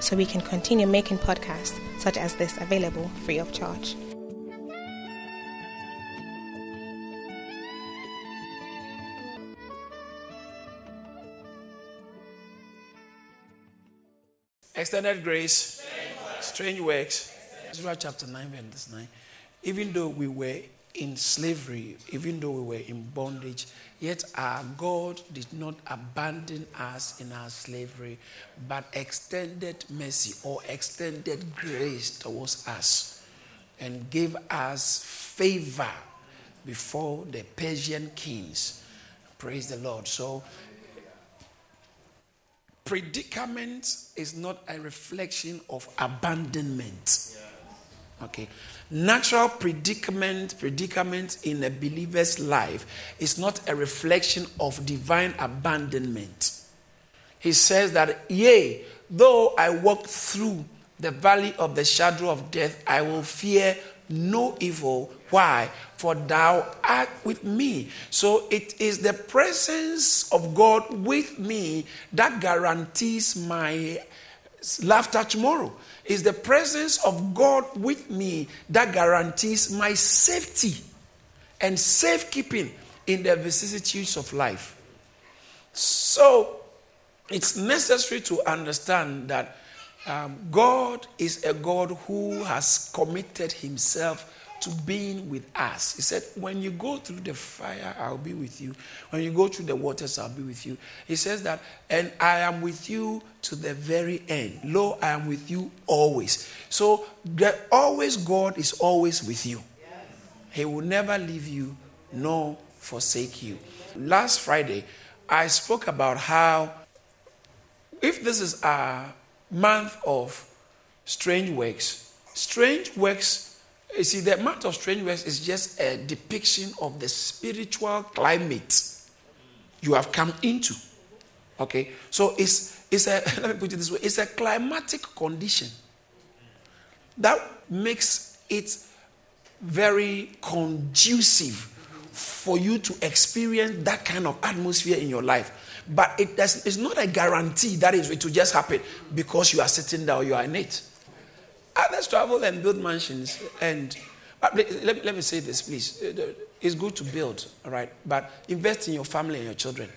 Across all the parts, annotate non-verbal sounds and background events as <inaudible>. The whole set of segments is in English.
so we can continue making podcasts such as this available free of charge. Extended grace, strange works. Ezra chapter 9, verse 9. Even though we were in slavery, even though we were in bondage, yet our God did not abandon us in our slavery, but extended mercy or extended grace towards us and gave us favor before the Persian kings. Praise the Lord. So, predicament is not a reflection of abandonment. Okay. Natural predicament, predicament in a believer's life is not a reflection of divine abandonment. He says that, yea, though I walk through the valley of the shadow of death, I will fear no evil. Why? For thou art with me. So it is the presence of God with me that guarantees my laughter tomorrow. Is the presence of God with me that guarantees my safety and safekeeping in the vicissitudes of life. So it's necessary to understand that um, God is a God who has committed himself to being with us. He said, When you go through the fire, I'll be with you. When you go through the waters, I'll be with you. He says that, and I am with you to the very end. Lo, I am with you always. So, always God is always with you. He will never leave you nor forsake you. Last Friday, I spoke about how, if this is a month of strange works, strange works you see, the month of strange is just a depiction of the spiritual climate you have come into. Okay? So it's it's a <laughs> let me put it this way, it's a climatic condition that makes it very conducive for you to experience that kind of atmosphere in your life. But it does, it's not a guarantee that it will just happen because you are sitting down, you are in it. Others travel and build mansions. And let, let me say this, please. Uh, it's good to build, all right? But invest in your family and your children.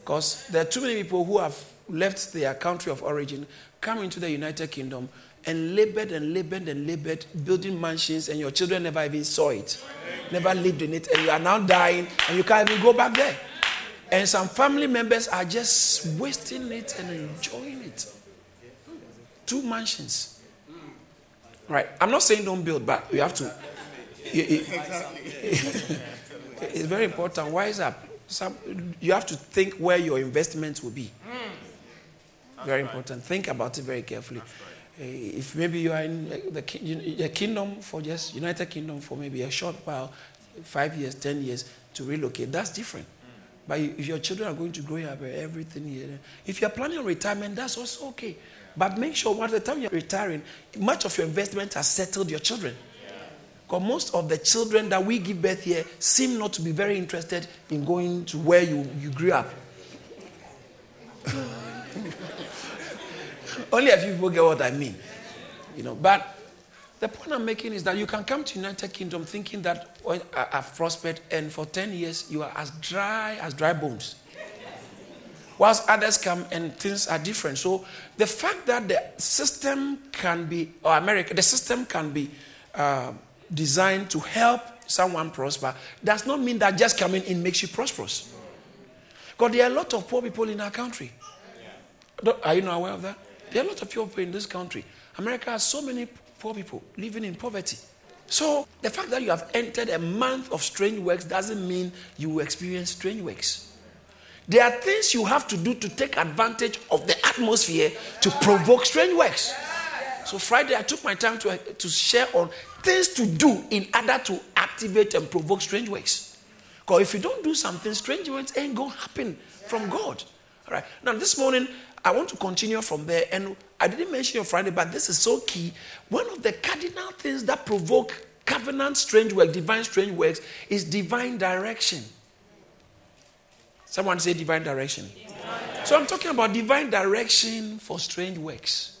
Because there are too many people who have left their country of origin, come into the United Kingdom, and labored and labored and labored building mansions, and your children never even saw it, never lived in it, and you are now dying, and you can't even go back there. And some family members are just wasting it and enjoying it. Two mansions. Right. I'm not saying don't build, but you have to. it's very important. Wise up. Some, you have to think where your investments will be. Hmm. Very important. Think about it very carefully. Eh, if maybe you are in the, the kingdom for just United Kingdom for maybe a short while, five years, ten years to relocate, that's different. Hmm. But if your children are going to grow up, eh, everything here, eh, if you're planning on retirement, that's also okay. But make sure by the time you're retiring, much of your investment has settled your children. Because most of the children that we give birth here seem not to be very interested in going to where you, you grew up. <laughs> Only a few people get what I mean. You know, but the point I'm making is that you can come to United Kingdom thinking that I've prospered, and for 10 years you are as dry as dry bones whilst others come and things are different. So the fact that the system can be, or America, the system can be uh, designed to help someone prosper does not mean that just coming in makes you prosperous. Because there are a lot of poor people in our country. Are you not aware of that? There are a lot of poor people in this country. America has so many poor people living in poverty. So the fact that you have entered a month of strange works doesn't mean you will experience strange works. There are things you have to do to take advantage of the atmosphere to provoke strange works. So Friday, I took my time to, to share on things to do in order to activate and provoke strange works. Because if you don't do something, strange works ain't going to happen from God. All right. Now, this morning, I want to continue from there. And I didn't mention on Friday, but this is so key. One of the cardinal things that provoke covenant strange work, divine strange works, is divine direction. Someone say divine direction. divine So I'm talking about divine direction for strange works.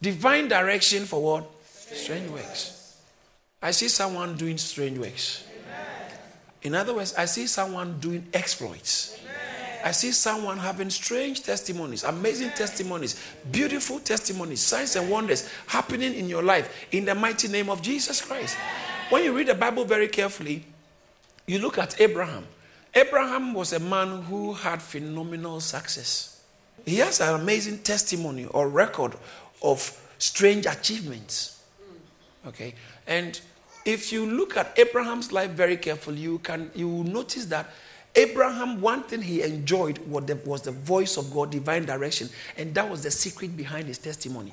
Divine direction for what? Strange works. I see someone doing strange works. In other words, I see someone doing exploits. I see someone having strange testimonies, amazing testimonies, beautiful testimonies, signs and wonders happening in your life in the mighty name of Jesus Christ. When you read the Bible very carefully, you look at Abraham. Abraham was a man who had phenomenal success. He has an amazing testimony or record of strange achievements. Okay? And if you look at Abraham's life very carefully, you can you will notice that Abraham, one thing he enjoyed was the, was the voice of God, divine direction, and that was the secret behind his testimony.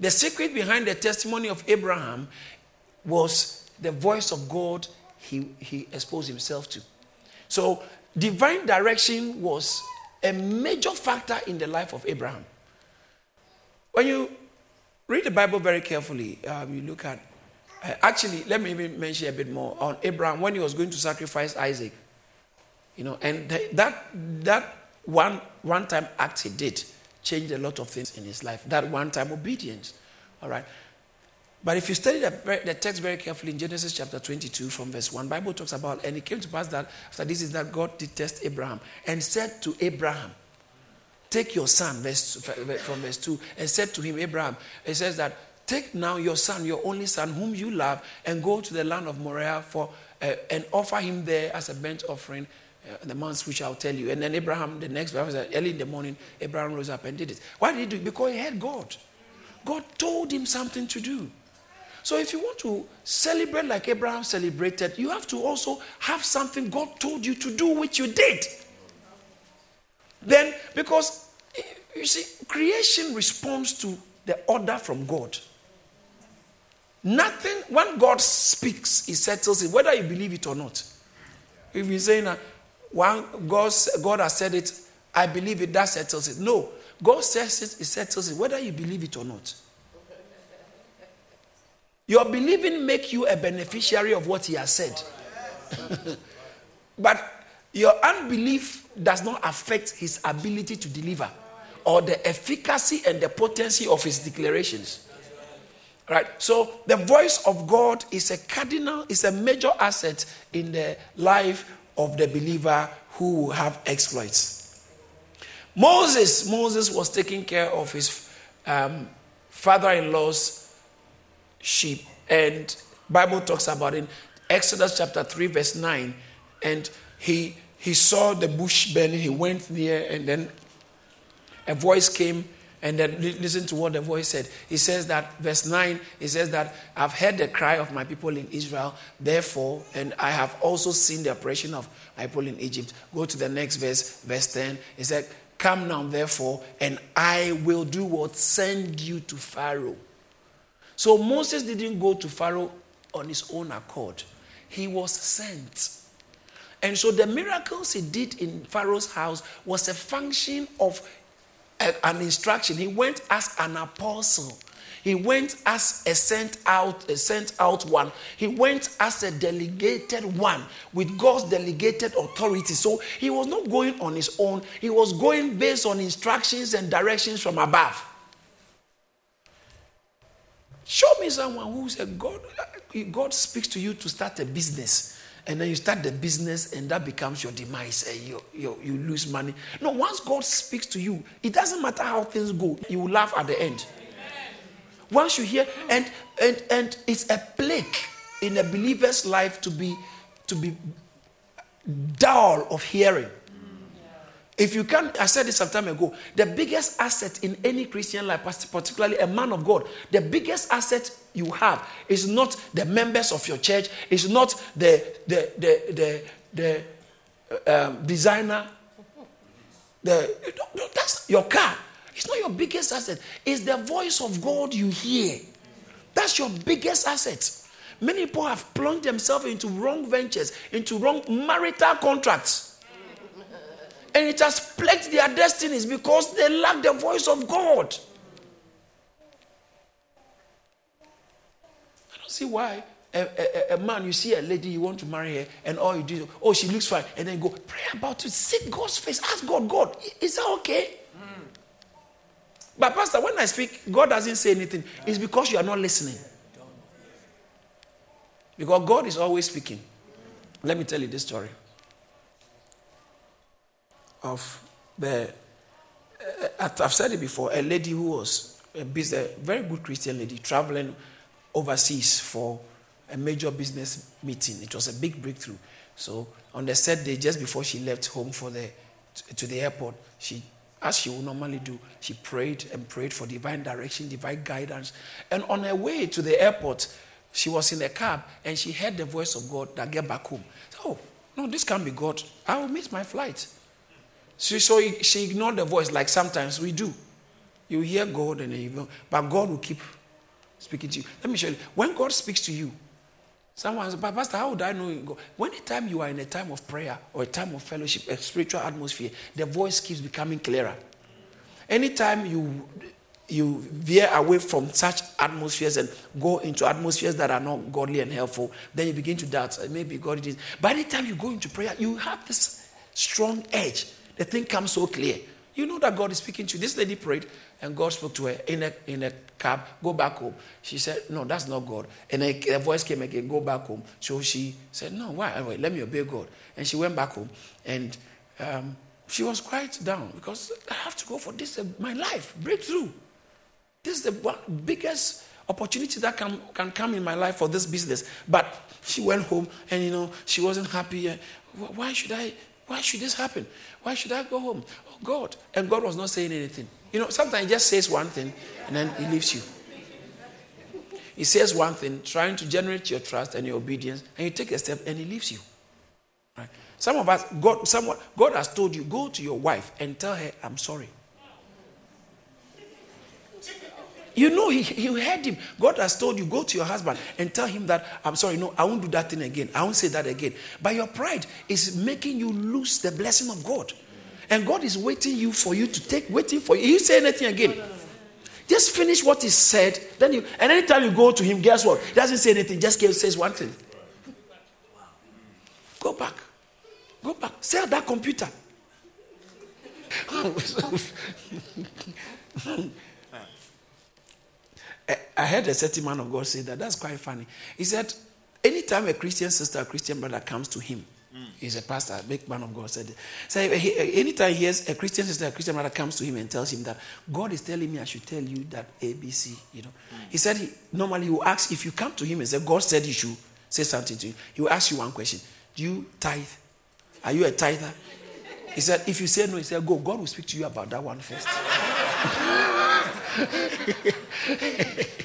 The secret behind the testimony of Abraham was the voice of God he, he exposed himself to. So, divine direction was a major factor in the life of Abraham. When you read the Bible very carefully, um, you look at, uh, actually, let me even mention a bit more on Abraham when he was going to sacrifice Isaac. You know, and th- that that one one time act he did changed a lot of things in his life. That one time obedience. All right. But if you study the, text very carefully in Genesis chapter 22 from verse 1, Bible talks about, and it came to pass that after this is that God did test Abraham and said to Abraham, Take your son, verse, from verse 2, and said to him, Abraham, it says that, Take now your son, your only son, whom you love, and go to the land of Moriah for, uh, and offer him there as a burnt offering uh, the months which I'll tell you. And then Abraham, the next early in the morning, Abraham rose up and did it. Why did he do it? Because he had God. God told him something to do. So if you want to celebrate like Abraham celebrated, you have to also have something God told you to do, which you did. Then, because you see, creation responds to the order from God. Nothing, when God speaks, He settles it, whether you believe it or not. If you're saying, one, God, God has said it, I believe it, that settles it. No, God says it, it settles it, whether you believe it or not. Your believing make you a beneficiary of what he has said. <laughs> but your unbelief does not affect his ability to deliver or the efficacy and the potency of his declarations. Right? So the voice of God is a cardinal, is a major asset in the life of the believer who will have exploits. Moses, Moses was taking care of his um, father-in-law's sheep, and Bible talks about in Exodus chapter three, verse nine, and he he saw the bush burning. He went near, and then a voice came and then listen to what the voice said. He says that, verse 9, he says that I've heard the cry of my people in Israel, therefore, and I have also seen the oppression of my people in Egypt. Go to the next verse, verse 10. He said, Come now, therefore, and I will do what? Send you to Pharaoh. So Moses didn't go to Pharaoh on his own accord, he was sent. And so the miracles he did in Pharaoh's house was a function of an instruction. He went as an apostle. He went as a sent out, a sent out one. He went as a delegated one with God's delegated authority. So he was not going on his own. He was going based on instructions and directions from above. Show me someone who said God, God speaks to you to start a business and then you start the business and that becomes your demise and you, you, you lose money. No, once God speaks to you, it doesn't matter how things go, you will laugh at the end. Once you hear, and, and, and it's a plague in a believer's life to be, to be dull of hearing. If you can, I said this some time ago, the biggest asset in any Christian life, particularly a man of God, the biggest asset you have is not the members of your church, it's not the the the the, the um, designer, the that's your car. It's not your biggest asset. It's the voice of God you hear. That's your biggest asset. Many people have plunged themselves into wrong ventures, into wrong marital contracts. And it has plagued their destinies because they lack the voice of God. I don't see why a, a, a, man, you see a lady, you want to marry her, and all you do, oh, she looks fine, and then go pray about it, seek God's face, ask God, God, is that okay? Mm. But Pastor, when I speak, God doesn't say anything. It's because you are not listening. Because God is always speaking. Let me tell you this story of the. Uh, I've said it before. A lady who was a, business, a very good Christian lady traveling overseas for a major business meeting. It was a big breakthrough. So on the third day, just before she left home for the to the airport, she, as she would normally do, she prayed and prayed for divine direction, divine guidance. And on her way to the airport, she was in a cab and she heard the voice of God that get back home. Oh, no, this can't be God. I will miss my flight. So, so she ignored the voice like sometimes we do. You hear God and you but God will keep speaking to you. Let me show you. When God speaks to you, someone says, Pastor, how would I know God? When the time you are in a time of prayer or a time of fellowship, a spiritual atmosphere, the voice keeps becoming clearer. Anytime you you veer away from such atmospheres and go into atmospheres that are not godly and helpful, then you begin to doubt maybe God is. By the time you go into prayer, you have this strong edge. The thing comes so clear. You know that God is speaking to you. This lady prayed and God spoke to her in a, in a cab, go back home. She said, No, that's not God. And a, a voice came again, go back home. So she said, No, why? Wait, let me obey God. And she went back home. And um, she was quite down because I have to go for this, uh, my life, breakthrough. This is the one, biggest opportunity that can, can come in my life for this business. But she went home and, you know, she wasn't happy. Why should I? Why should this happen? Why should I go home? Oh, God. And God was not saying anything. You know, sometimes he just says one thing and then he leaves you. He says one thing, trying to generate your trust and your obedience, and you take a step and he leaves you. Right? Some of us, God, someone, God has told you, go to your wife and tell her, I'm sorry. You know, he, he heard him. God has told you, go to your husband and tell him that, I'm sorry, no, I won't do that thing again. I won't say that again. But your pride is making you lose the blessing of God. And God is waiting you for you to take, waiting for you. He say anything again. No, no, no, just finish what he said. Then you, and anytime you go to him, guess what? He doesn't say anything, just says one thing. Go back. Go back. Sell that computer. <laughs> I heard a certain man of God say that. That's quite funny. He said, anytime a Christian sister, a Christian brother comes to him, mm. he's a pastor, a big man of God said, so anytime he hears a Christian sister, a Christian brother comes to him and tells him that God is telling me I should tell you that ABC, you know. Mm. He said he, normally he will ask, if you come to him and say, God said you should say something to you, he will ask you one question. Do you tithe? Are you a tither? He said, if you say no, he said, go. God will speak to you about that one first. <laughs>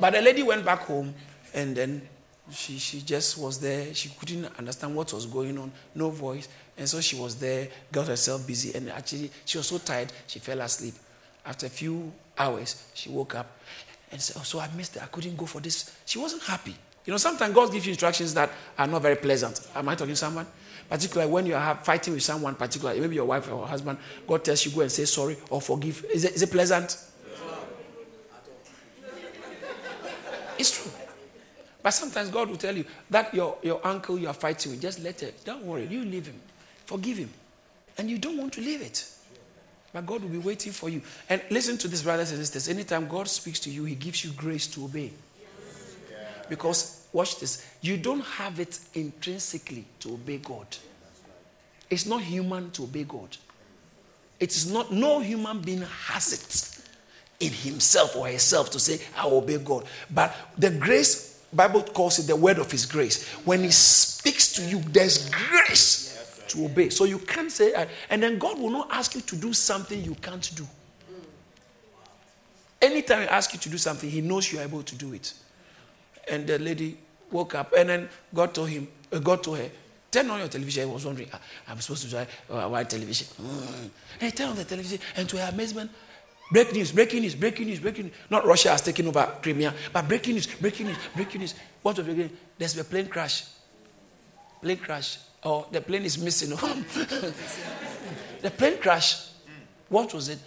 but the lady went back home and then she, she just was there. She couldn't understand what was going on, no voice. And so she was there, got herself busy, and actually she was so tired, she fell asleep. After a few hours, she woke up and said, oh, So I missed it. I couldn't go for this. She wasn't happy. You know, sometimes God gives you instructions that are not very pleasant. Am I talking to someone? Particularly when you are fighting with someone, particularly maybe your wife or husband, God tells you go and say sorry or forgive. Is it, is it pleasant? It's true. But sometimes God will tell you that your, your uncle you are fighting with, just let it. Don't worry. You leave him. Forgive him. And you don't want to leave it. But God will be waiting for you. And listen to this, brothers and sisters. Anytime God speaks to you, He gives you grace to obey. Because, watch this, you don't have it intrinsically to obey God. It's not human to obey God. It is not, no human being has it in himself or herself to say, I obey God. But the grace, Bible calls it the word of his grace. When he speaks to you, there's grace to obey. So you can't say, and then God will not ask you to do something you can't do. Anytime he asks you to do something, he knows you're able to do it. And the lady woke up, and then God told him, uh, God told her, turn on your television. He was wondering, ah, I'm supposed to try uh, white television. Mm. Hey, turn on the television, and to her amazement, Break news, breaking news, breaking news, breaking news. Not Russia has taken over Crimea, but breaking news, breaking news, breaking news. What was breaking? There's a plane crash. Plane crash. Oh, the plane is missing. <laughs> the plane crash. What was it?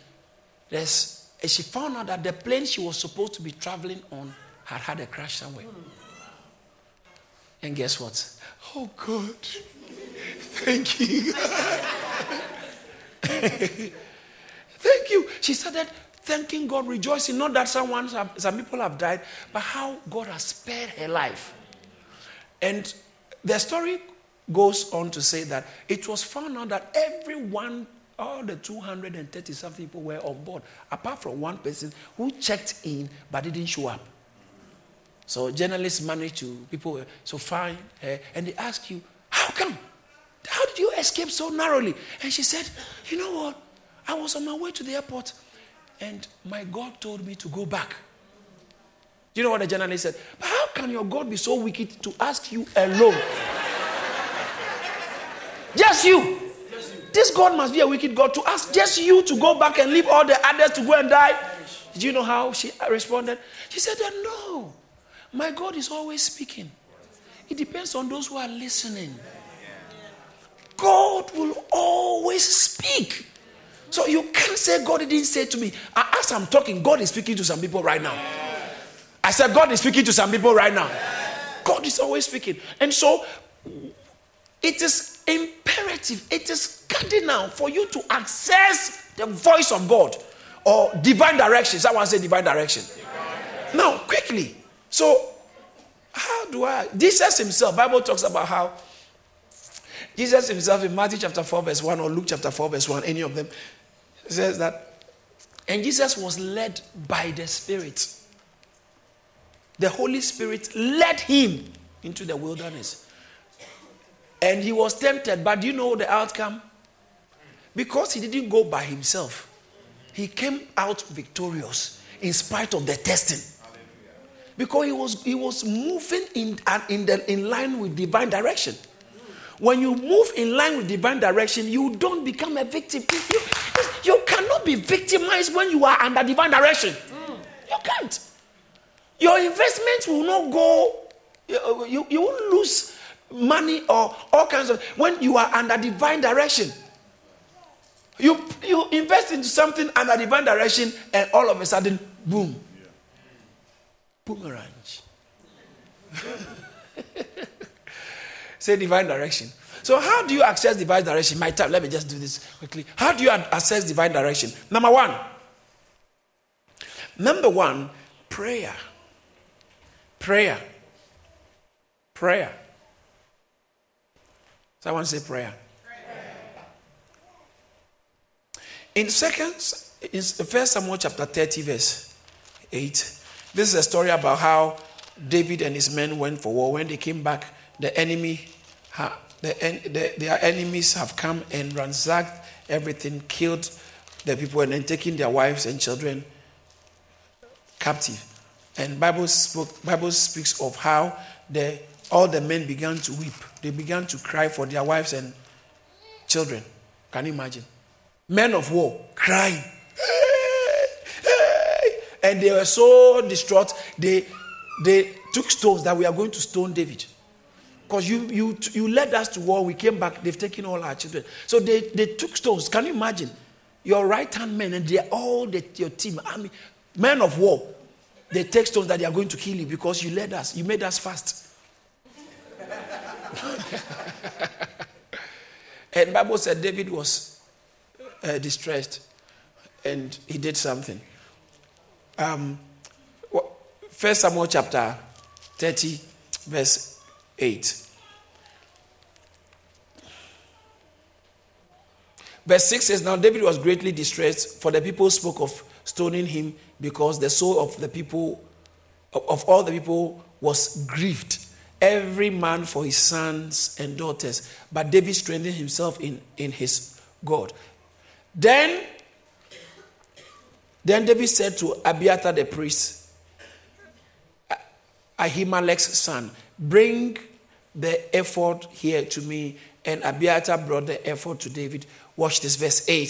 There's, she found out that the plane she was supposed to be traveling on had had a crash somewhere. And guess what? Oh God, thank you. <laughs> thank you. She started thanking God, rejoicing. Not that someone, some people have died, but how God has spared her life. And the story goes on to say that it was found out that everyone, all the 230 some people were on board, apart from one person who checked in but didn't show up. So journalists managed to, people were so fine, her, and they ask you, how come? How did you escape so narrowly? And she said, you know what? I was on my way to the airport and my God told me to go back. Do you know what the journalist said? But how can your God be so wicked to ask you alone? just you. This God must be a wicked God to ask just you to go back and leave all the others to go and die. Did you know how she responded? She said, uh, No. My God is always speaking. It depends on those who are listening. God will always speak. So you can't say God didn't say to me. As I'm talking, God is speaking to some people right now. I said, God is speaking to some people right now. God is always speaking. And so it is imperative, it is cardinal for you to access the voice of God or divine direction. Someone say divine direction. Now, quickly, so, how do I? Jesus himself, Bible talks about how Jesus himself in Matthew chapter 4, verse 1, or Luke chapter 4, verse 1, any of them, says that, and Jesus was led by the Spirit. The Holy Spirit led him into the wilderness. And he was tempted, but do you know the outcome? Because he didn't go by himself, he came out victorious in spite of the testing because he was, he was moving in, in, the, in line with divine direction. When you move in line with divine direction, you don't become a victim. You cannot be victimized when you are under divine direction. You can't. Your investments will not go, you, you, won't lose money or all kinds of when you are under divine direction. You, you invest into something under divine direction, and all of a sudden, boom, boomerang. <laughs> Say divine direction. So, how do you access divine direction? My time, let me just do this quickly. How do you access divine direction? Number one. Number one, prayer. Prayer. Prayer. Someone say prayer. In seconds, in First Samuel chapter 30, verse 8, this is a story about how David and his men went for war. When they came back, the enemy, the, the, their enemies have come and ransacked everything, killed the people, and then taken their wives and children captive. And Bible spoke, Bible speaks of how the, all the men began to weep. They began to cry for their wives and children. Can you imagine? Men of war crying and they were so distraught, they, they took stones that we are going to stone David. Because you, you, you led us to war, we came back, they've taken all our children. So they, they took stones. Can you imagine? Your right hand men, and they're all the, your team, army, men of war. They take stones that they are going to kill you because you led us, you made us fast. <laughs> and Bible said David was uh, distressed and he did something um, First Samuel chapter 30, verse 8. Verse 6 says, Now David was greatly distressed, for the people spoke of stoning him because the soul of the people, of all the people, was grieved, every man for his sons and daughters. But David strengthened himself in, in his God. Then then David said to Abiathar the priest, Ahimelech's son, bring the ephod here to me. And Abiathar brought the ephod to David. Watch this, verse 8.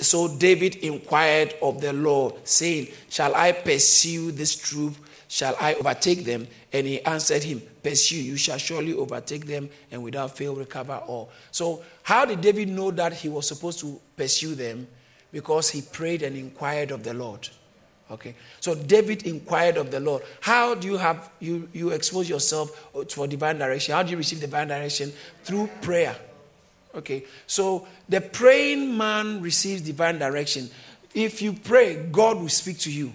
so David inquired of the Lord, saying, Shall I pursue this troop? Shall I overtake them? And he answered him, Pursue, you shall surely overtake them and without fail recover all. So, how did David know that he was supposed to pursue them? Because he prayed and inquired of the Lord. Okay. So David inquired of the Lord. How do you have you you expose yourself for divine direction? How do you receive divine direction? Through prayer. Okay. So the praying man receives divine direction. If you pray, God will speak to you.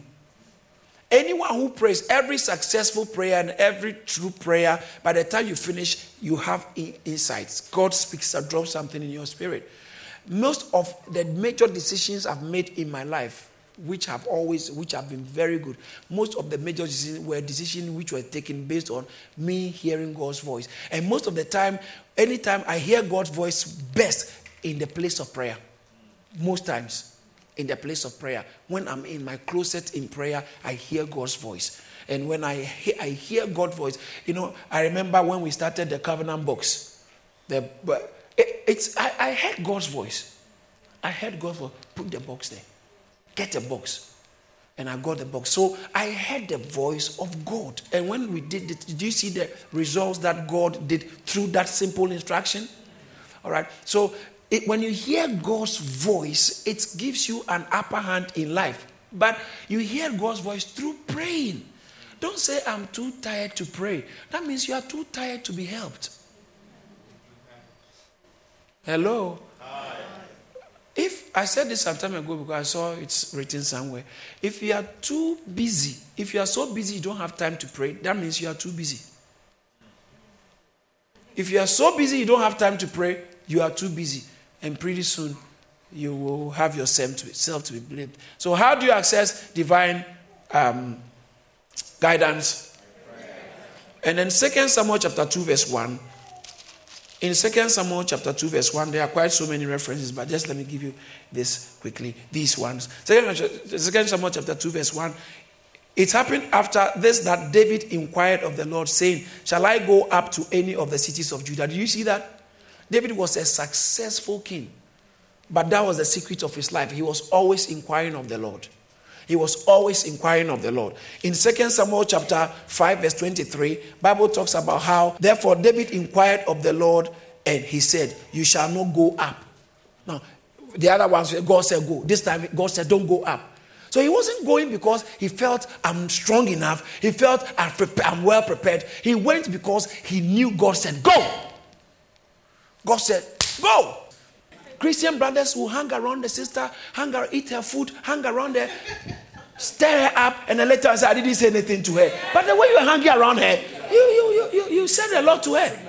Anyone who prays, every successful prayer and every true prayer, by the time you finish, you have insights. God speaks or drops something in your spirit. Most of the major decisions I've made in my life, which have always, which have been very good, most of the major decisions were decisions which were taken based on me hearing God's voice. And most of the time, anytime I hear God's voice best in the place of prayer. Most times in the place of prayer. When I'm in my closet in prayer, I hear God's voice. And when I hear, I hear God's voice, you know, I remember when we started the covenant box. The, it, it's, I, I heard God's voice. I heard God's voice. Put the box there. Get a box. And I got the box. So I heard the voice of God. And when we did it, did you see the results that God did through that simple instruction? All right. So it, when you hear God's voice, it gives you an upper hand in life. But you hear God's voice through praying. Don't say, I'm too tired to pray. That means you are too tired to be helped. Hello? Hi. If I said this some time ago because I saw it's written somewhere. If you are too busy, if you are so busy you don't have time to pray, that means you are too busy. If you are so busy you don't have time to pray, you are too busy and pretty soon you will have yourself to, self to be blamed. So, how do you access divine um, guidance? And then, Second Samuel chapter 2, verse 1. In Second Samuel chapter 2, verse 1, there are quite so many references, but just let me give you this quickly. These ones. Second Samuel chapter 2, verse 1. It happened after this that David inquired of the Lord, saying, Shall I go up to any of the cities of Judah? Do you see that? David was a successful king, but that was the secret of his life. He was always inquiring of the Lord. He was always inquiring of the Lord. In 2 Samuel chapter 5 verse 23, Bible talks about how therefore David inquired of the Lord and he said, "You shall not go up." Now, the other ones God said go. This time God said don't go up. So he wasn't going because he felt I'm strong enough. He felt I'm, I'm well prepared. He went because he knew God said go. God said, Go. Christian brothers will hang around the sister, hang around, eat her food, hang around her, stir her up, and then later said, I didn't say anything to her. But the way you were hanging around her, you, you, you, you, you said a lot to her.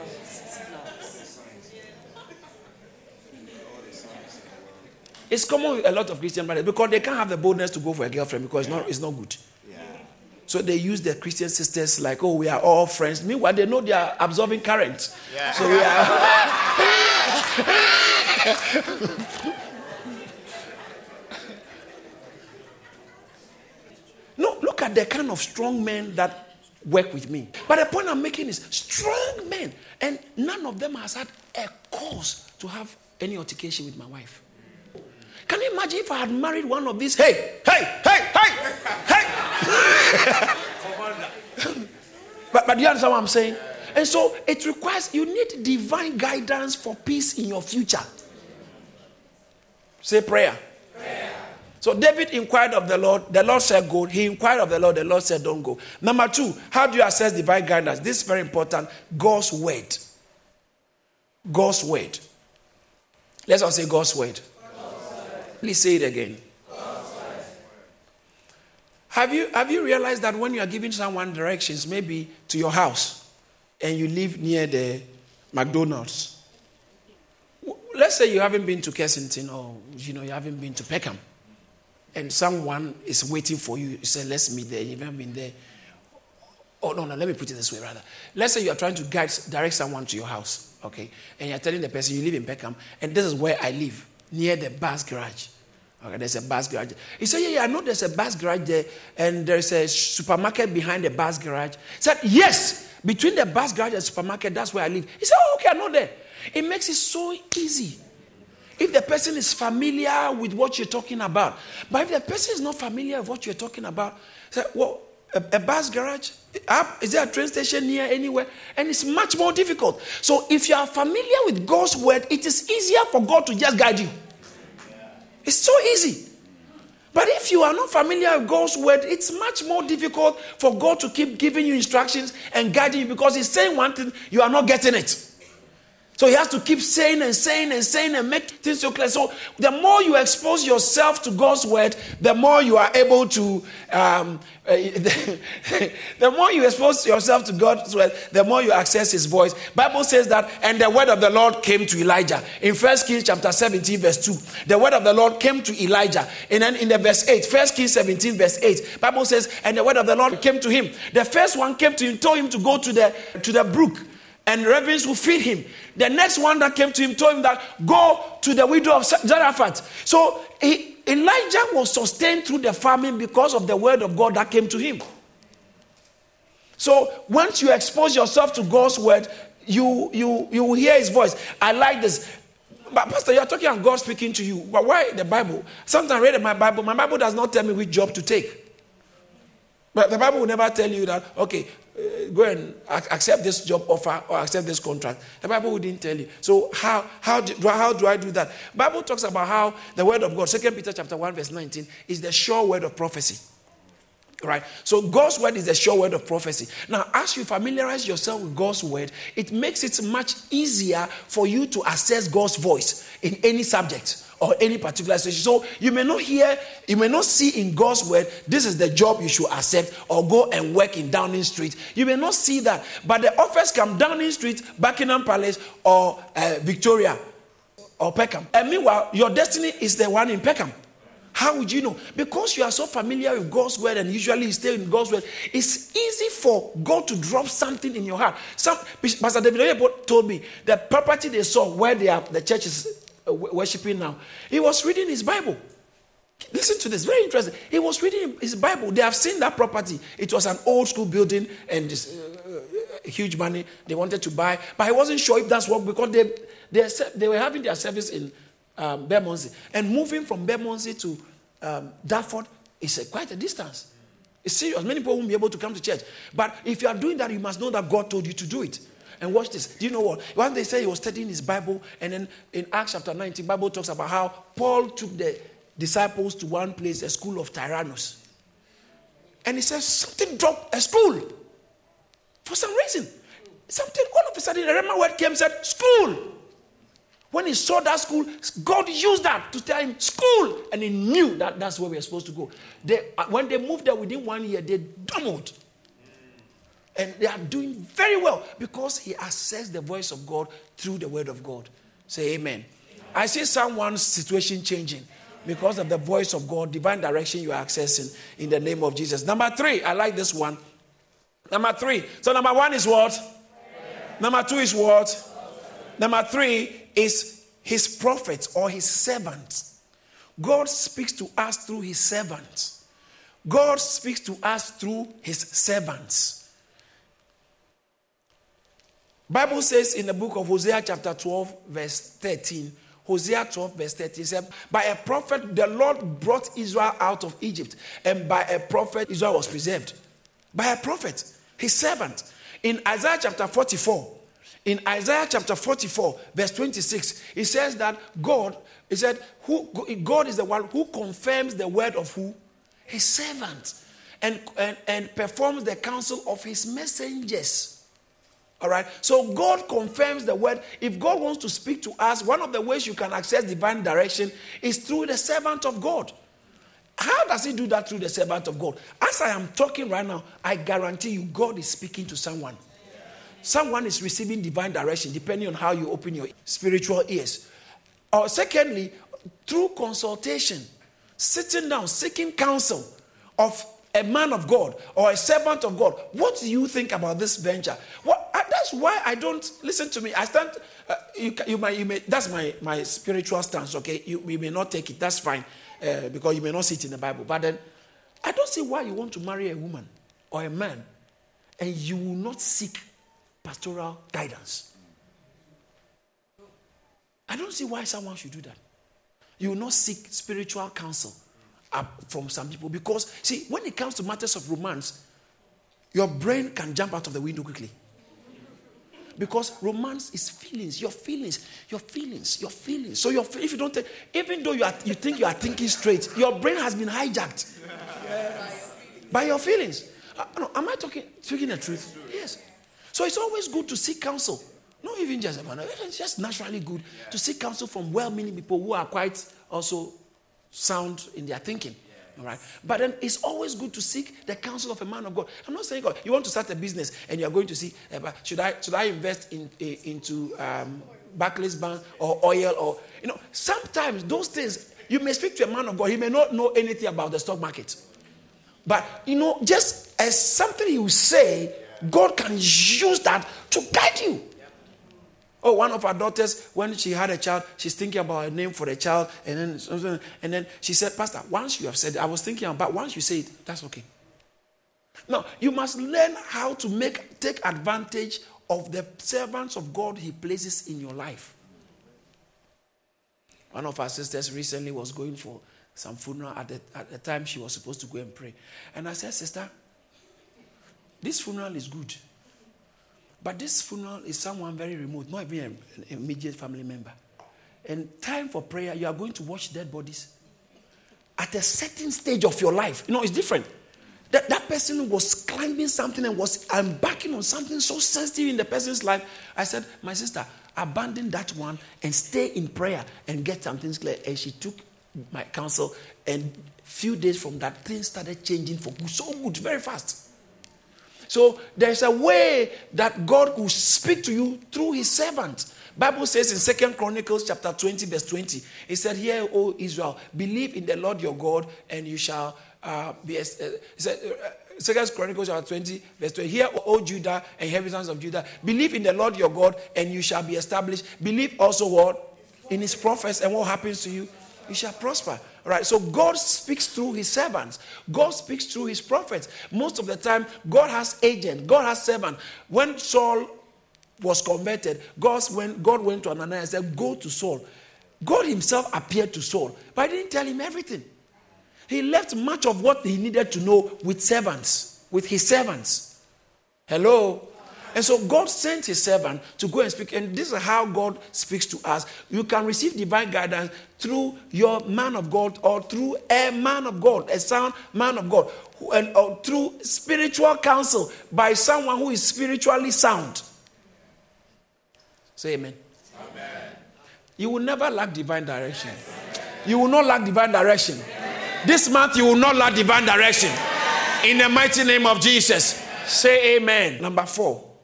It's common with a lot of Christian brothers because they can't have the boldness to go for a girlfriend because it's not, it's not good. So they use their Christian sisters like, oh, we are all friends. Meanwhile, they know they are absorbing currents. Yeah. So we are. <laughs> no, look at the kind of strong men that work with me. But the point I'm making is strong men, and none of them has had a cause to have any altercation with my wife. Can you imagine if I had married one of these? Hey, hey, hey, hey, hey. <laughs> but, but you understand what I'm saying? And so it requires, you need divine guidance for peace in your future. Say prayer. prayer. So David inquired of the Lord. The Lord said, Go. He inquired of the Lord. The Lord said, Don't go. Number two, how do you assess divine guidance? This is very important. God's word. God's word. Let's all say God's word. Please say it again. Have you, have you realized that when you are giving someone directions, maybe to your house, and you live near the McDonald's? Let's say you haven't been to Kensington or you know you haven't been to Peckham, and someone is waiting for you. You say, "Let's meet there." You haven't been there. Oh no, no. Let me put it this way, rather. Let's say you are trying to guide, direct someone to your house, okay, and you're telling the person you live in Peckham, and this is where I live near the bus garage. Okay, there's a bus garage. He said, Yeah, yeah, I know there's a bus garage there, and there's a supermarket behind the bus garage. He said, Yes, between the bus garage and supermarket, that's where I live. He said, Oh, okay, I know that. It makes it so easy. if the person is familiar with what you're talking about. But if the person is not familiar with what you're talking about, say, well, a, a bus garage, is there a train station near anywhere? And it's much more difficult. So if you are familiar with God's word, it is easier for God to just guide you. It's so easy. But if you are not familiar with God's word, it's much more difficult for God to keep giving you instructions and guiding you because He's saying one thing, you are not getting it. So he has to keep saying and saying and saying and make things so clear. So the more you expose yourself to God's word, the more you are able to. Um, the, <laughs> the more you expose yourself to God's word, the more you access His voice. Bible says that, and the word of the Lord came to Elijah in First Kings chapter 17 verse 2. The word of the Lord came to Elijah, and then in the verse 8, First Kings 17 verse 8, Bible says, and the word of the Lord came to him. The first one came to him, told him to go to the to the brook and ravens will feed him. The next one that came to him told him that go to the widow of Zarephath. So he, Elijah was sustained through the famine because of the word of God that came to him. So once you expose yourself to God's word, you you you will hear his voice. I like this. But Pastor, you're talking about God speaking to you. But why the Bible? Sometimes I read my Bible. My Bible does not tell me which job to take. But the Bible will never tell you that, okay, Uh, go and accept this job offer or accept this contract. The Bible wouldn't tell you. So how how do, how do I do that? Bible talks about how the word of God, Second Peter chapter 1, verse 19, is the sure word of prophecy. Right? So God's word is the sure word of prophecy. Now, as you familiarize yourself with God's word, it makes it much easier for you to assess God's voice in any subject or any particular situation. So you may not hear, you may not see in God's word, this is the job you should accept or go and work in Downing Street. You may not see that. But the offers come Downing Street, Buckingham Palace, or uh, Victoria or Peckham. And meanwhile, your destiny is the one in Peckham. How would you know? Because you are so familiar with God's word and usually you stay in God's word, it's easy for God to drop something in your heart. Some Pastor David told me the property they saw where they are, the church is worshiping now. He was reading his Bible. Listen to this, very interesting. He was reading his Bible. They have seen that property. It was an old school building and this, uh, uh, huge money they wanted to buy, but he wasn't sure if that's what because they, they, they were having their service in um, Bermondsey and moving from Bermondsey to um, Dartford is a, quite a distance. It's serious. Many people won't be able to come to church. But if you are doing that, you must know that God told you to do it. And watch this. Do you know what? When they say he was studying his Bible, and then in Acts chapter 19, Bible talks about how Paul took the disciples to one place, a school of Tyrannus. And he says something dropped a school. For some reason. Something all of a sudden, the Rhema word came said, school. When he saw that school, God used that to tell him school, and he knew that that's where we are supposed to go. They, uh, when they moved there within one year, they doubled. And they are doing very well because he assessed the voice of God through the word of God. Say amen. amen. I see someone's situation changing because of the voice of God, divine direction you are accessing in the name of Jesus. Number three, I like this one. Number three. So, number one is what? Number two is what? Number three is his prophets or his servants. God speaks to us through his servants. God speaks to us through his servants. Bible says in the book of Hosea chapter 12 verse 13, Hosea 12 verse 13 said, by a prophet the Lord brought Israel out of Egypt and by a prophet Israel was preserved. By a prophet, his servant. In Isaiah chapter 44, in Isaiah chapter 44 verse 26, it says that God, he said, who, God is the one who confirms the word of who? His servant and, and, and performs the counsel of his messengers. All right. So God confirms the word. If God wants to speak to us, one of the ways you can access divine direction is through the servant of God. How does he do that through the servant of God? As I am talking right now, I guarantee you God is speaking to someone. Someone is receiving divine direction depending on how you open your spiritual ears. Or secondly, through consultation, sitting down, seeking counsel of a man of God or a servant of God. What do you think about this venture? What, uh, that's why I don't listen to me. I stand. Uh, you, you, might, you may. That's my my spiritual stance. Okay, you, you may not take it. That's fine uh, because you may not see it in the Bible. But then, I don't see why you want to marry a woman or a man, and you will not seek pastoral guidance. I don't see why someone should do that. You will not seek spiritual counsel uh, from some people because, see, when it comes to matters of romance, your brain can jump out of the window quickly. Because romance is feelings, your feelings, your feelings, your feelings. So your, if you don't take, even though you, are, you think you are thinking straight, your brain has been hijacked yes. by your feelings. Uh, no, am I talking speaking the truth? Yes. So it's always good to seek counsel. Not even just it's just naturally good to seek counsel from well-meaning people who are quite also sound in their thinking. Right. But then it's always good to seek the counsel of a man of God. I'm not saying God, you want to start a business and you're going to see, uh, should I should I invest in, uh, into um, Barclays Bank or oil or you know, sometimes those things you may speak to a man of God, he may not know anything about the stock market. But you know, just as something you say, God can use that to guide you. Oh, one of our daughters, when she had a child, she's thinking about a name for the child, and then and then she said, Pastor, once you have said it, I was thinking about once you say it, that's okay. Now you must learn how to make take advantage of the servants of God He places in your life. One of our sisters recently was going for some funeral at the, at the time she was supposed to go and pray. And I said, Sister, this funeral is good. But this funeral is someone very remote, not even an immediate family member. And time for prayer, you are going to watch dead bodies. At a certain stage of your life, you know, it's different. That, that person was climbing something and was embarking on something so sensitive in the person's life. I said, My sister, abandon that one and stay in prayer and get something clear. And she took my counsel, and few days from that, things started changing for good, so good, very fast. So there's a way that God will speak to you through his servant. Bible says in Second Chronicles chapter 20, verse 20, he said, Hear, O Israel, believe in the Lord your God, and you shall uh, be. Uh, said, uh, Second Chronicles chapter 20, verse 20. Hear, O Judah and inhabitants of Judah, believe in the Lord your God, and you shall be established. Believe also what? In his prophets, and what happens to you? You shall prosper. Right? So God speaks through his servants. God speaks through his prophets. Most of the time, God has agents, God has servants. When Saul was converted, God went, God went to Ananias and said, Go to Saul. God himself appeared to Saul, but he didn't tell him everything. He left much of what he needed to know with servants, with his servants. Hello? And so God sent his servant to go and speak. And this is how God speaks to us. You can receive divine guidance through your man of God or through a man of God, a sound man of God, and or through spiritual counsel by someone who is spiritually sound. Say amen. amen. You will never lack divine direction. You will not lack divine direction. This month, you will not lack divine direction. In the mighty name of Jesus. Say amen. Number four.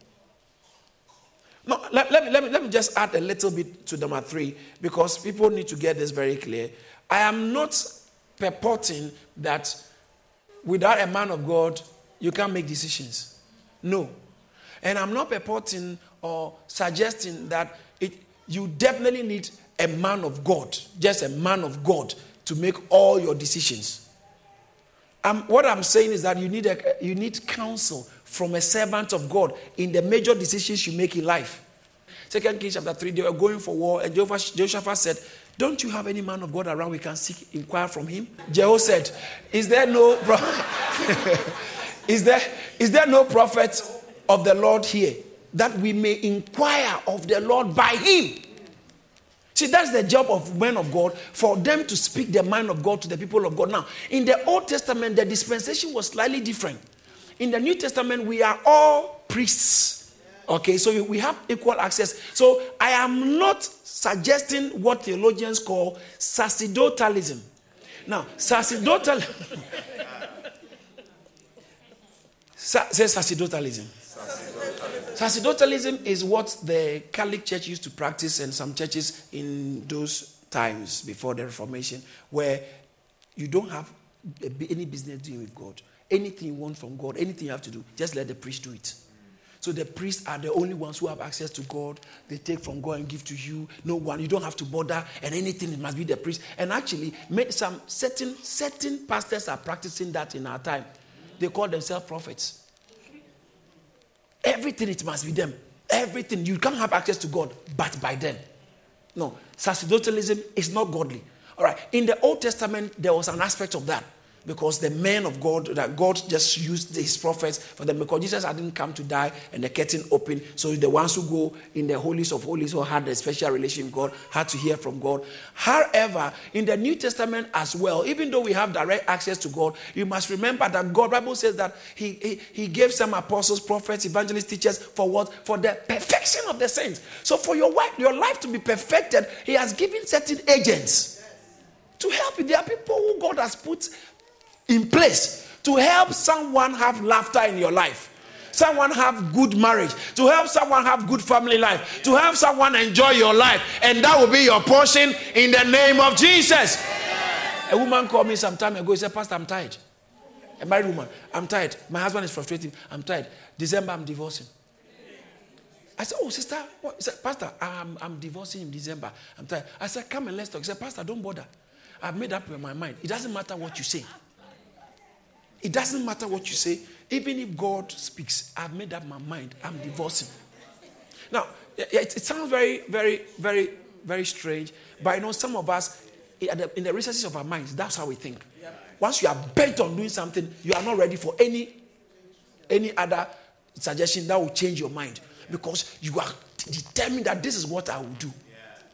Let, let, me, let, me, let me just add a little bit to number three because people need to get this very clear. I am not purporting that without a man of God, you can't make decisions. No. And I'm not purporting or suggesting that it, you definitely need a man of God, just a man of God, to make all your decisions. What I'm saying is that you need, a, you need counsel from a servant of God in the major decisions you make in life. Second Kings chapter 3, they were going for war, and Jehoshaphat said, Don't you have any man of God around we can seek, inquire from him? Jeho said, Is there no <laughs> is there is there no prophet of the Lord here that we may inquire of the Lord by him? See, that's the job of men of God for them to speak the mind of God to the people of God. Now, in the Old Testament, the dispensation was slightly different. In the New Testament, we are all priests. Okay, so we have equal access. So I am not suggesting what theologians call sacerdotalism. Now, sacerdotal. <laughs> Sa- say sacerdotalism. Sacerdotalism is what the Catholic Church used to practice, and some churches in those times before the Reformation, where you don't have any business doing with God. Anything you want from God, anything you have to do, just let the priest do it. So the priests are the only ones who have access to God. They take from God and give to you. No one, you don't have to bother, and anything it must be the priest. And actually, some certain certain pastors are practicing that in our time. They call themselves prophets. Everything it must be them. Everything you can't have access to God, but by them. No, sacerdotalism is not godly. All right. In the Old Testament, there was an aspect of that because the men of God, that God just used his prophets for them because Jesus hadn't come to die and the curtain opened. So the ones who go in the holies of holies who had a special relation with God had to hear from God. However, in the New Testament as well, even though we have direct access to God, you must remember that God, Bible says that he, he, he gave some apostles, prophets, evangelists, teachers for what? For the perfection of the saints. So for your, wife, your life to be perfected, he has given certain agents to help you. There are people who God has put in place to help someone have laughter in your life someone have good marriage to help someone have good family life to help someone enjoy your life and that will be your portion in the name of jesus a woman called me some time ago She said pastor i'm tired a married woman i'm tired my husband is frustrating i'm tired december i'm divorcing I said, Oh, sister, what? He said, Pastor, I'm, I'm divorcing in December. I'm tired. I said, Come and let's talk. He said, Pastor, don't bother. I've made up my mind. It doesn't matter what you say. It doesn't matter what you say. Even if God speaks, I've made up my mind. I'm divorcing. Now, it, it sounds very, very, very, very strange, but I know some of us, in the recesses of our minds, that's how we think. Once you are bent on doing something, you are not ready for any, any other suggestion that will change your mind because you are determined that this is what I will do.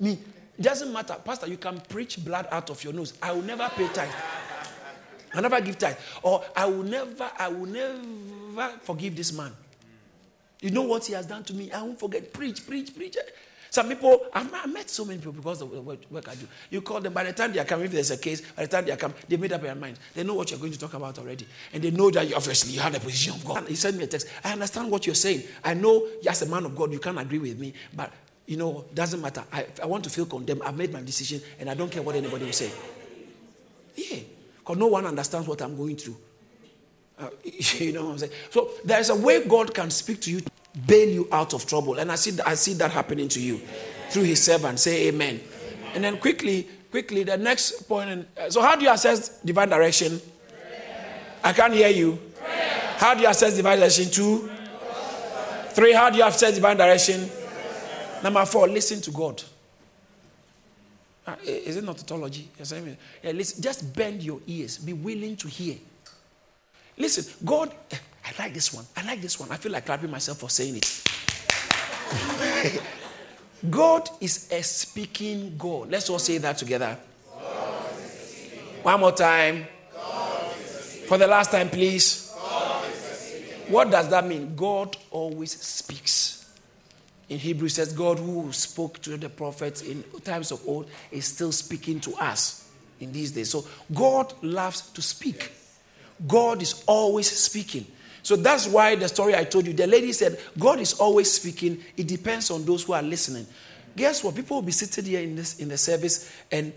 Me, it doesn't matter. Pastor, you can preach blood out of your nose. I will never pay tithe. I never give tithe. Or I will never, I will never forgive this man. You know what he has done to me? I won't forget. Preach, preach, preach. Some people, I've met so many people because of the work I do. You call them, by the time they are coming, if there's a case, by the time they are coming, they made up their mind. They know what you're going to talk about already. And they know that you obviously you have the position of God. He sent me a text. I understand what you're saying. I know, as a man of God, you can't agree with me, but you know, doesn't matter. I, I want to feel condemned. I've made my decision and I don't care what anybody will say. Yeah. Because no one understands what I'm going through. Uh, <laughs> you know what I'm saying? So there's a way God can speak to you, bail you out of trouble. And I see, I see that happening to you through his servant. Say amen. amen. And then quickly, quickly, the next point. In, uh, so how do you assess divine direction? I can't hear you. How do you assess divine direction? Two. Three, how do you assess divine direction? Number four, listen to God. Is it not tautology? Yeah, listen, just bend your ears. Be willing to hear. Listen, God, eh, I like this one. I like this one. I feel like clapping myself for saying it. <laughs> God is a speaking God. Let's all say that together. One more time. For the last time, please. What does that mean? God always speaks in Hebrews says, God who spoke to the prophets in times of old is still speaking to us in these days. So God loves to speak. God is always speaking. So that's why the story I told you, the lady said, God is always speaking. It depends on those who are listening. Guess what? People will be sitting here in this in the service and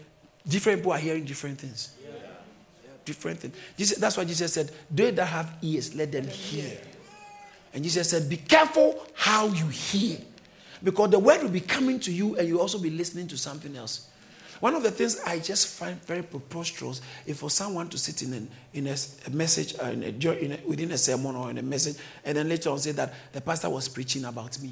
different people are hearing different things. Different things. That's why Jesus said, They that have ears, let them hear. And Jesus said, Be careful how you hear. Because the word will be coming to you and you'll also be listening to something else. One of the things I just find very preposterous is for someone to sit in, an, in a, a message, uh, in a, in a, within a sermon or in a message, and then later on say that the pastor was preaching about me.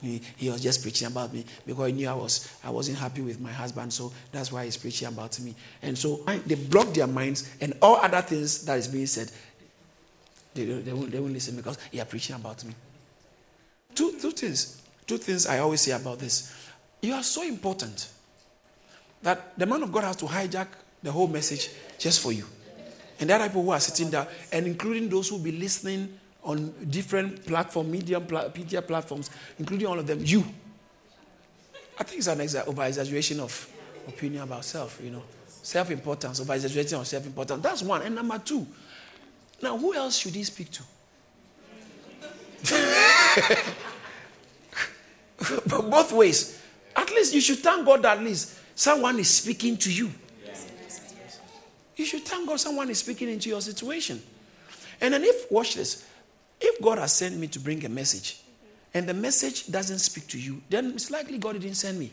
He, he, was just preaching about me because he knew I, was, I wasn't happy with my husband, so that's why he's preaching about me. And so they block their minds, and all other things that is being said, they, they, won't, they won't listen because he are preaching about me. Two, two things. Two things I always say about this. You are so important that the man of God has to hijack the whole message just for you. And there are people who are sitting there, and including those who will be listening on different platform, medium, media platforms, including all of them, you. I think it's an over exaggeration of opinion about self, you know. Self importance, over exaggeration of self importance. That's one. And number two, now who else should he speak to? <laughs> <laughs> Both ways. At least you should thank God at least someone is speaking to you. You should thank God someone is speaking into your situation. And then if, watch this, if God has sent me to bring a message and the message doesn't speak to you, then it's likely God didn't send me.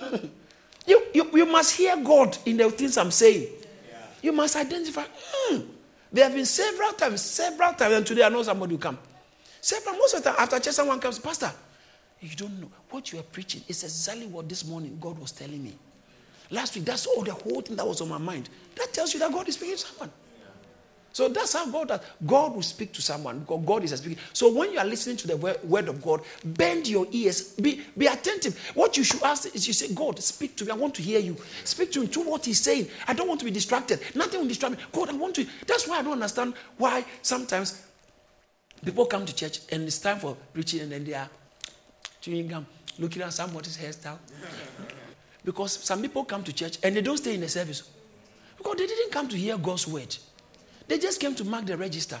<laughs> you, you, you must hear God in the things I'm saying. You must identify. Hmm, there have been several times, several times, and today I know somebody will come. Several, most of the time, after church, someone comes, Pastor, You don't know. What you are preaching is exactly what this morning God was telling me. Last week, that's all the whole thing that was on my mind. That tells you that God is speaking to someone. So that's how God does. God will speak to someone God is speaking. So when you are listening to the word of God, bend your ears, be, be attentive. What you should ask is you say, God, speak to me. I want to hear you. Speak to me to what He's saying. I don't want to be distracted. Nothing will distract me. God, I want to. That's why I don't understand why sometimes people come to church and it's time for preaching and then they are chewing gum, looking at somebody's hairstyle. Because some people come to church and they don't stay in the service because they didn't come to hear God's word. They just came to mark the register.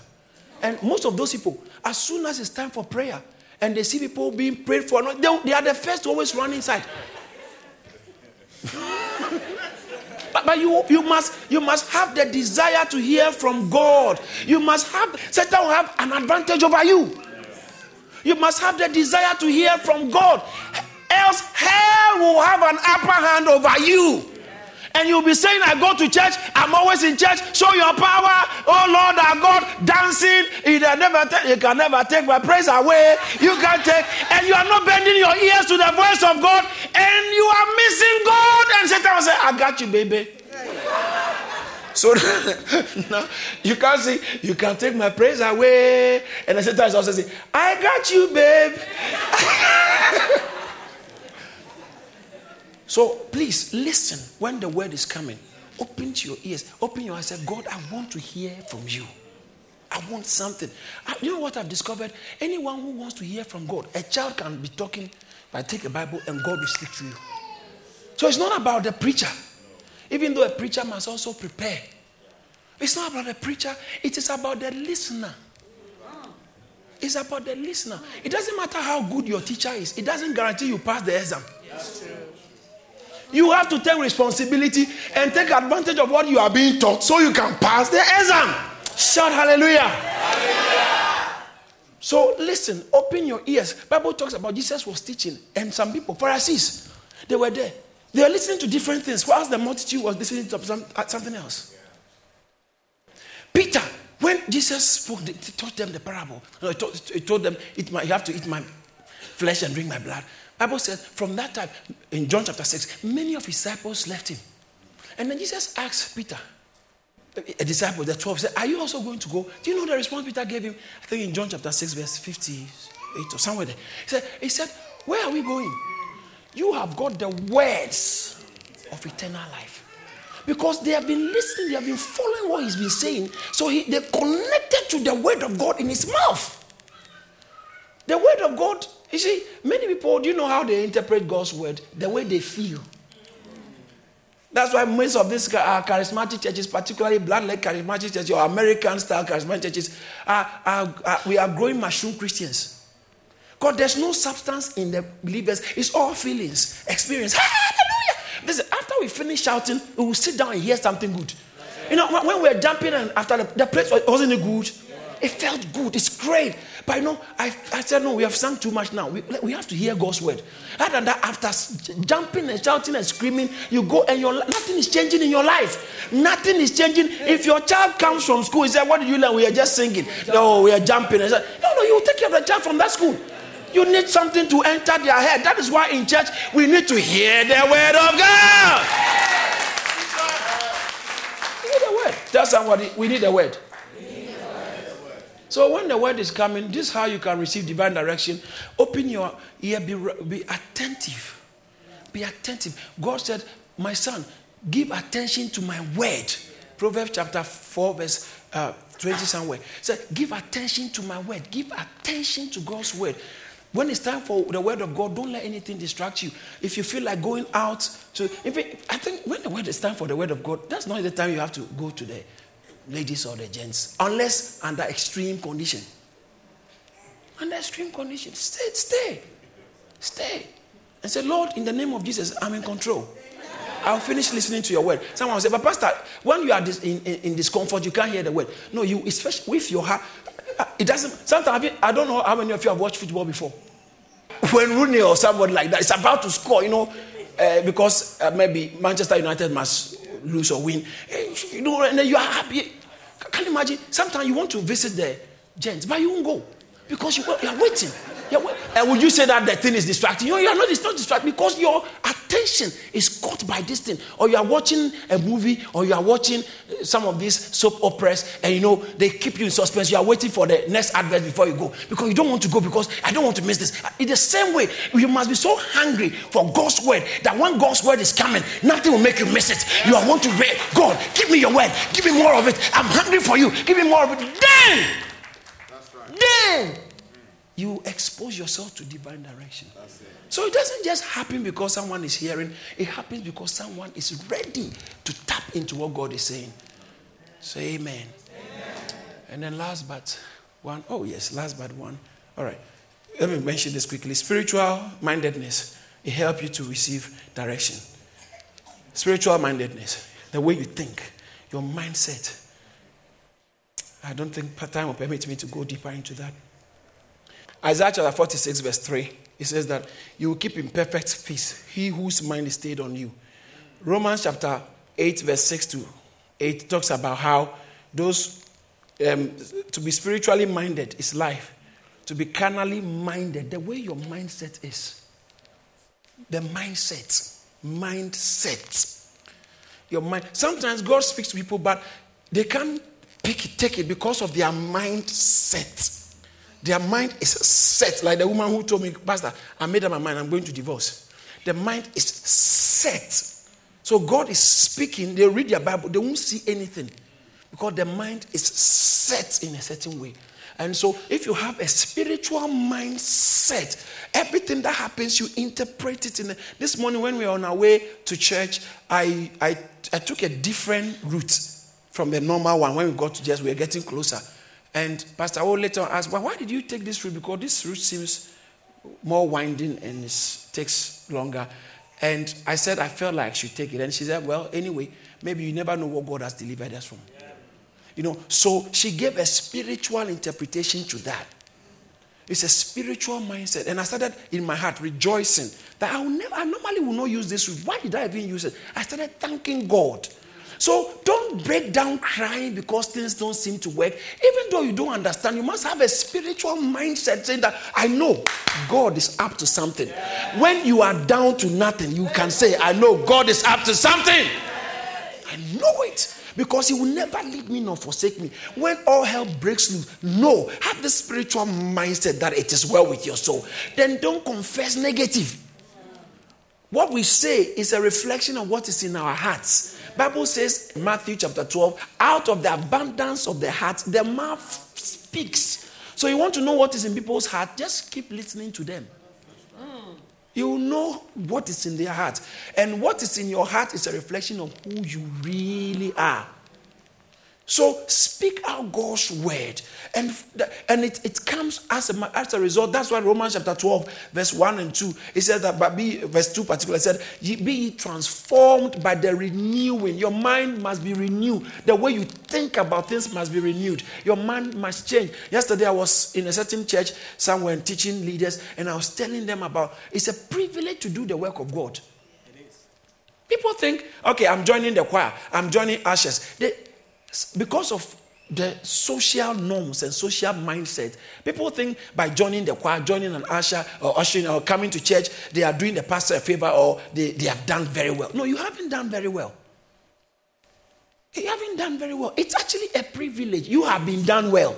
And most of those people, as soon as it's time for prayer and they see people being prayed for, they, they are the first to always run inside. <laughs> but, but you, you, must, you must have the desire to hear from God. You must have, Satan will have an advantage over you. You must have the desire to hear from God. Else, hell will have an upper hand over you and you'll be saying, I go to church, I'm always in church, show your power, oh Lord our God, dancing. You uh, can never take, you can never take my praise away. You can't take, and you are not bending your ears to the voice of God, and you are missing God. And Satan will say, I got you, baby. So <laughs> now you can't say, you can take my praise away. And I said, is also saying, I got you, babe. <laughs> So please listen when the word is coming. Open to your ears, open your eyes. Say, God, I want to hear from you. I want something. You know what I've discovered? Anyone who wants to hear from God, a child can be talking, but take a Bible and God will speak to you. So it's not about the preacher, even though a preacher must also prepare. It's not about the preacher, it is about the listener. It's about the listener. It doesn't matter how good your teacher is, it doesn't guarantee you pass the exam. You have to take responsibility and take advantage of what you are being taught so you can pass the exam. Shout hallelujah. hallelujah. So listen, open your ears. Bible talks about Jesus was teaching, and some people, Pharisees, they were there. They were listening to different things, whilst the multitude was listening to uh, something else. Peter, when Jesus spoke, he taught them the parable. He told, he told them, eat my, you have to eat my flesh and drink my blood. Bible says from that time, in John chapter 6, many of his disciples left him. And then Jesus asked Peter, a disciple, the 12, said, Are you also going to go? Do you know the response Peter gave him? I think in John chapter 6, verse 58 or somewhere there. He said, he said, Where are we going? You have got the words of eternal life. Because they have been listening, they have been following what he's been saying. So he, they connected to the word of God in his mouth. The word of God you see, many people, do you know how they interpret God's word? The way they feel. That's why most of these uh, charismatic churches, particularly blood-led charismatic churches or American-style charismatic churches, are, are, are, we are growing mushroom Christians. God, there's no substance in the believers. It's all feelings, experience. Hallelujah! Listen, after we finish shouting, we will sit down and hear something good. You know, when, we are jumping and after the, the place wasn't good? It felt good. It's great. But you know, I, I said, no, we have sung too much now. We, we have to hear God's word. Other than that, after jumping and shouting and screaming, you go and your nothing is changing in your life. Nothing is changing. If your child comes from school, he said, What did you learn? We are just singing. No, we are jumping. Said, No, no, you take care of the child from that school. You need something to enter their head. That is why in church we need to hear the word of God. We need the word. Tell somebody we need the word. So when the word is coming, this is how you can receive divine direction. Open your ear, be, be attentive. Be attentive. God said, My son, give attention to my word. Proverbs chapter 4, verse uh, 20 somewhere. Said, Give attention to my word. Give attention to God's word. When it's time for the word of God, don't let anything distract you. If you feel like going out to, if it, I think when the word is time for the word of God, that's not the time you have to go to the ladies or the gents, unless under extreme condition. Under extreme condition, stay, stay, stay, and say, Lord, in the name of Jesus, I'm in control. I'll finish listening to your word. Someone will say, but Pastor, when you are in, in, in, discomfort, you can't hear the word. No, you, especially with your heart, it doesn't. Sometimes, I don't know how many of you have watched football before. When Rooney or somebody like that is about to score, you know, uh, because uh, maybe Manchester United must lose or win. Eh, you know, and then you are happy. Can you imagine? Sometimes you want to visit the gents, but you won't go because you, you are waiting. Yeah, uh, would you say that the thing is distracting you? You are not, it's not distracting because your attention is caught by this thing. Or you are watching a movie or you are watching uh, some of these soap operas and you know, they keep you in suspense. You are waiting for the next advert before you go because you don't want to go because I don't want to miss this. In the same way, you must be so hungry for God's word that when God's word is coming, nothing will make you miss it. You are want to read, God, give me your word, give me more of it. I'm hungry for you, give me more of it. Then, right. then, you expose yourself to divine direction. It. So it doesn't just happen because someone is hearing, it happens because someone is ready to tap into what God is saying. Say amen. amen. And then last but one, oh yes, last but one. All right. Let me mention this quickly. Spiritual mindedness, it helps you to receive direction. Spiritual mindedness, the way you think, your mindset. I don't think time will permit me to go deeper into that. Isaiah chapter 46, verse 3, it says that you will keep in perfect peace he whose mind is stayed on you. Romans chapter 8, verse 6 to 8 talks about how those um, to be spiritually minded is life, to be carnally minded, the way your mindset is. The mindset. Mindset. Your mind. Sometimes God speaks to people, but they can't pick it, take it because of their mindset. Their mind is set, like the woman who told me, Pastor, I made up my mind, I'm going to divorce. The mind is set. So God is speaking, they read their Bible, they won't see anything because the mind is set in a certain way. And so, if you have a spiritual mindset, everything that happens, you interpret it in. This morning, when we were on our way to church, I, I, I took a different route from the normal one. When we got to church, we were getting closer. And Pastor O later asked, well, why did you take this route? Because this route seems more winding and it takes longer. And I said, I felt like I should take it. And she said, well, anyway, maybe you never know what God has delivered us from. Yeah. You know, so she gave a spiritual interpretation to that. It's a spiritual mindset. And I started in my heart rejoicing that I will never, I normally will not use this route. Why did I even use it? I started thanking God so don't break down crying because things don't seem to work. Even though you don't understand, you must have a spiritual mindset saying that I know God is up to something. When you are down to nothing, you can say, I know God is up to something. I know it because he will never leave me nor forsake me. When all hell breaks loose, no, have the spiritual mindset that it is well with your soul. Then don't confess negative. What we say is a reflection of what is in our hearts. Bible says Matthew chapter 12, out of the abundance of the heart, the mouth speaks. So you want to know what is in people's heart, just keep listening to them. You know what is in their heart. And what is in your heart is a reflection of who you really are. So speak out God's word. And, and it, it comes as a, as a result. That's why Romans chapter 12, verse 1 and 2, it says that, but be, verse 2 particularly said, be ye transformed by the renewing. Your mind must be renewed. The way you think about things must be renewed. Your mind must change. Yesterday I was in a certain church somewhere teaching leaders, and I was telling them about it's a privilege to do the work of God. People think, okay, I'm joining the choir, I'm joining ashes. They, because of the social norms and social mindset, people think by joining the choir, joining an usher or ushering or coming to church, they are doing the pastor a favor or they, they have done very well. No, you haven't done very well. You haven't done very well. It's actually a privilege. You have been done well.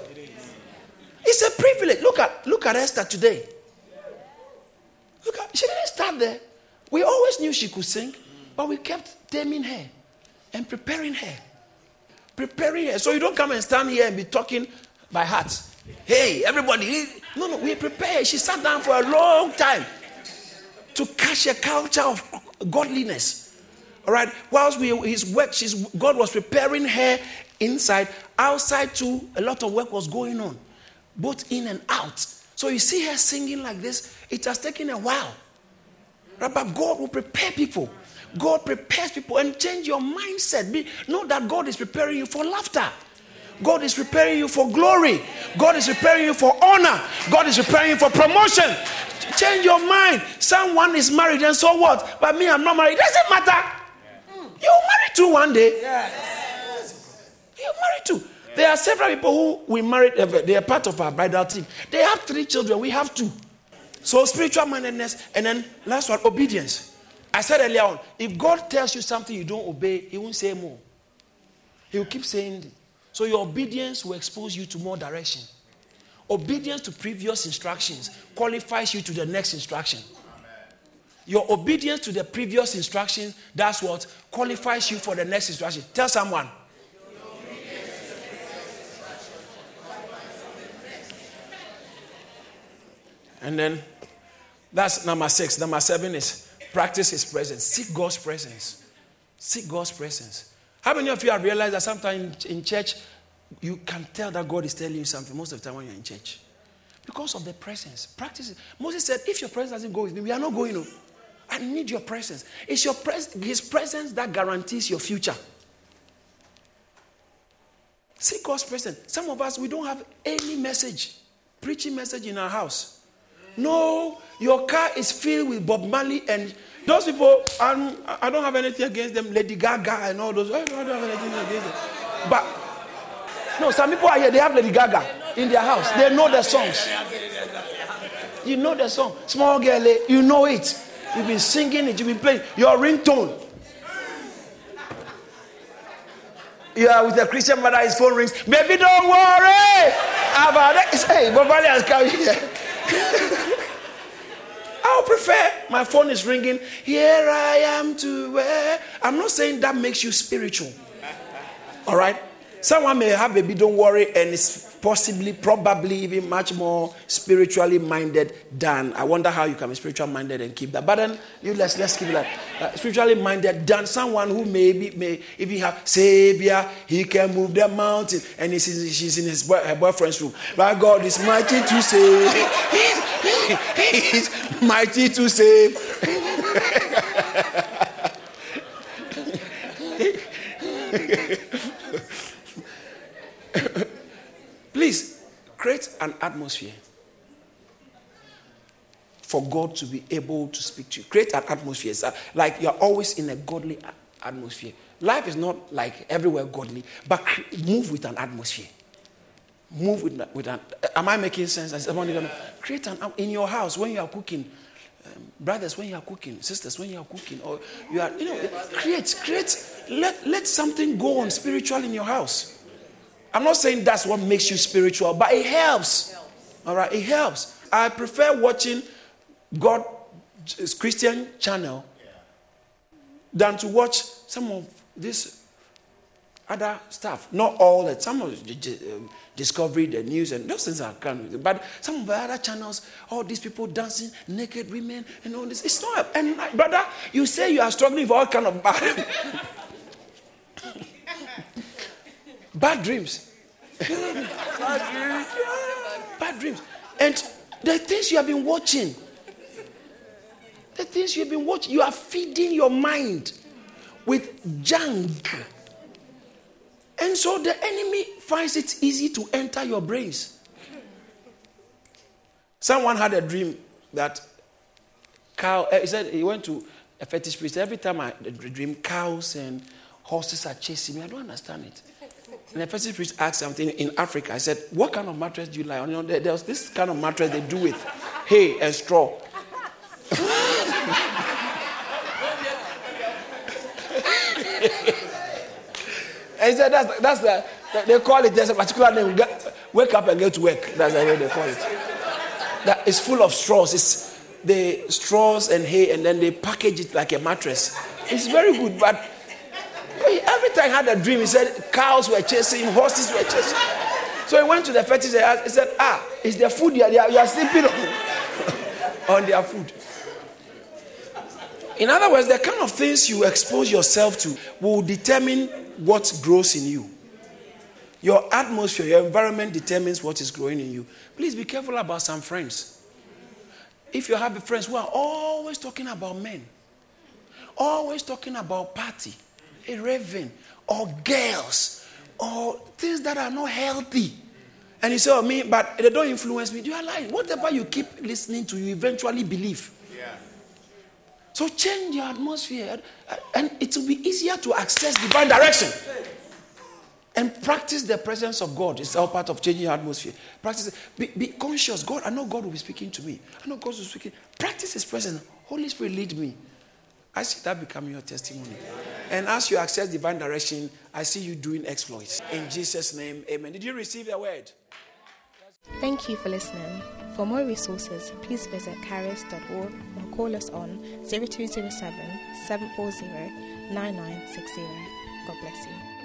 It's a privilege. Look at look at Esther today. Look at she didn't start there. We always knew she could sing, but we kept taming her and preparing her preparing her. So you don't come and stand here and be talking by heart. Hey, everybody. No, no, we prepare. She sat down for a long time to catch a culture of godliness. All right. Whilst we his work, she's, God was preparing her inside, outside too. A lot of work was going on, both in and out. So you see her singing like this. It has taken a while. Right? But God will prepare people. God prepares people and change your mindset. Be, know that God is preparing you for laughter. God is preparing you for glory. God is preparing you for honor. God is preparing you for promotion. Change your mind. Someone is married and so what? But me, I'm not married. It doesn't matter. Hmm. You'll marry too one day. Yes. You'll marry too. There are several people who we married, they are part of our bridal team. They have three children, we have two. So spiritual mindedness, and then last one, obedience. I said earlier on, if God tells you something you don't obey, He won't say more. He will keep saying. So your obedience will expose you to more direction. Obedience to previous instructions qualifies you to the next instruction. Your obedience to the previous instruction, that's what qualifies you for the next instruction. Tell someone. And then that's number six. Number seven is practice his presence. Seek God's presence. Seek God's presence. How many of you have realized that sometimes in church you can tell that God is telling you something most of the time when you're in church? Because of the presence. Practice it. Moses said, If your presence doesn't go with me, we are not going. No. I need your presence. It's your pres- his presence that guarantees your future. Seek God's presence. Some of us, we don't have any message, preaching message in our house. No, your car is filled with Bob Marley and those people. I'm, I don't have anything against them, Lady Gaga and all those. I don't have anything against them. But no, some people are here. They have Lady Gaga in their house. They know the songs. You know the song. Small girl, eh, you know it. You've been singing it. You've been playing your ringtone. You are with a Christian mother, his phone rings. Baby, don't worry about it. Hey, Marley has come here. I would prefer my phone is ringing. Here I am to where. I'm not saying that makes you spiritual. All right? Someone may have a baby, don't worry, and it's possibly, probably even much more spiritually minded than. I wonder how you can be spiritually minded and keep that. But then you let's let's keep that uh, spiritually minded than someone who maybe may if he have savior, he can move the mountain, and he's in, she's in his boy, her boyfriend's room. But God is mighty to save. He's, he's mighty to save. <laughs> Please create an atmosphere for God to be able to speak to you. Create an atmosphere like you're always in a godly atmosphere. Life is not like everywhere godly, but move with an atmosphere. Move with, with an. Am I making sense? As someone gonna create an in your house when you are cooking, um, brothers when you are cooking, sisters when you are cooking, or you are you know create create let let something go on spiritual in your house. I'm not saying that's what makes you spiritual, but it helps. All right, it helps. I prefer watching God Christian channel than to watch some of this other stuff. Not all that. Some of the um, Discovery, the news, and those things are kind of. But some of the other channels, all these people dancing, naked women, and all this. It's not. And brother, you say you are struggling with all kind of bad, <laughs> bad dreams. Bad dreams. Bad dreams. And the things you have been watching, the things you have been watching, you are feeding your mind with junk. And so the enemy finds it easy to enter your brains. Someone had a dream that cow, eh, he said he went to a fetish priest. Every time I dream, cows and horses are chasing me. I don't understand it. And the person priest asked something in Africa. I said, What kind of mattress do you like? You know, there, was this kind of mattress they do with hay and straw. <laughs> and he said, That's, that's the, they call it, there's a particular name. Get, wake up and get to work. That's the way they call it. That is full of straws. It's the straws and hay, and then they package it like a mattress. It's very good, but Time he had a dream, he said cows were chasing him, horses were chasing him. So he went to the fetish and he said, Ah, is their food here? You are sleeping on, <laughs> on their food. In other words, the kind of things you expose yourself to will determine what grows in you. Your atmosphere, your environment determines what is growing in you. Please be careful about some friends. If you have friends who are always talking about men, always talking about party, a raven or girls or things that are not healthy. And you say, oh, me, but they don't influence me. You are lying. Whatever you keep listening to, you eventually believe. Yeah. So change your atmosphere, and it will be easier to access divine direction. and practice the presence of God. It's all part of changing your atmosphere. Practice. Be, be conscious. God, I know God will be speaking to me. I know God will be speaking. Practice His presence. Holy Spirit, lead me. I see that becoming your testimony. And as you access divine direction, I see you doing exploits. In Jesus' name, amen. Did you receive the word? Thank you for listening. For more resources, please visit charis.org or call us on 0207 740 9960. God bless you.